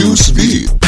Newsfeed.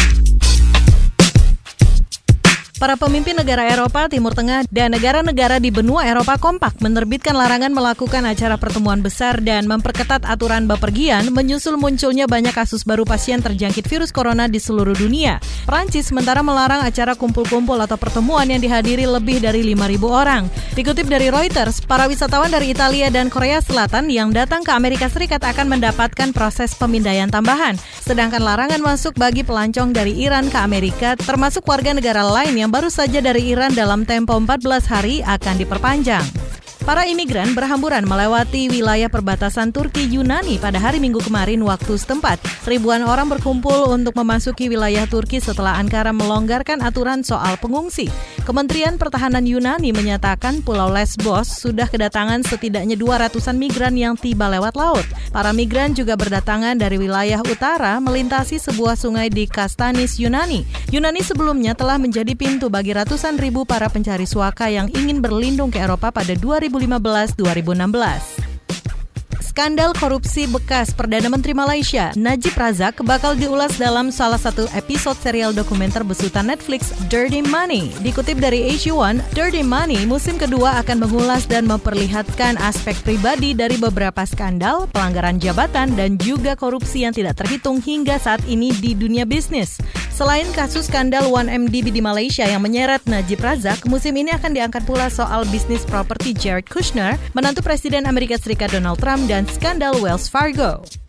Para pemimpin negara Eropa, Timur Tengah, dan negara-negara di benua Eropa kompak menerbitkan larangan melakukan acara pertemuan besar dan memperketat aturan bepergian menyusul munculnya banyak kasus baru pasien terjangkit virus corona di seluruh dunia. Prancis sementara melarang acara kumpul-kumpul atau pertemuan yang dihadiri lebih dari 5.000 orang. Dikutip dari Reuters, para wisatawan dari Italia dan Korea Selatan yang datang ke Amerika Serikat akan mendapatkan proses pemindaian tambahan. Sedangkan larangan masuk bagi pelancong dari Iran ke Amerika, termasuk warga negara lain yang baru saja dari Iran dalam tempo 14 hari akan diperpanjang. Para imigran berhamburan melewati wilayah perbatasan Turki Yunani pada hari Minggu kemarin waktu setempat. Ribuan orang berkumpul untuk memasuki wilayah Turki setelah Ankara melonggarkan aturan soal pengungsi. Kementerian Pertahanan Yunani menyatakan Pulau Lesbos sudah kedatangan setidaknya 200-an migran yang tiba lewat laut. Para migran juga berdatangan dari wilayah utara melintasi sebuah sungai di Kastanis, Yunani. Yunani sebelumnya telah menjadi pintu bagi ratusan ribu para pencari suaka yang ingin berlindung ke Eropa pada 2015-2016. Skandal korupsi bekas Perdana Menteri Malaysia, Najib Razak, bakal diulas dalam salah satu episode serial dokumenter besutan Netflix Dirty Money. Dikutip dari HU1, Dirty Money musim kedua akan mengulas dan memperlihatkan aspek pribadi dari beberapa skandal, pelanggaran jabatan, dan juga korupsi yang tidak terhitung hingga saat ini di dunia bisnis. Selain kasus skandal 1MDB di Malaysia yang menyeret Najib Razak, musim ini akan diangkat pula soal bisnis properti Jared Kushner, menantu Presiden Amerika Serikat Donald Trump dan skandal Wells Fargo.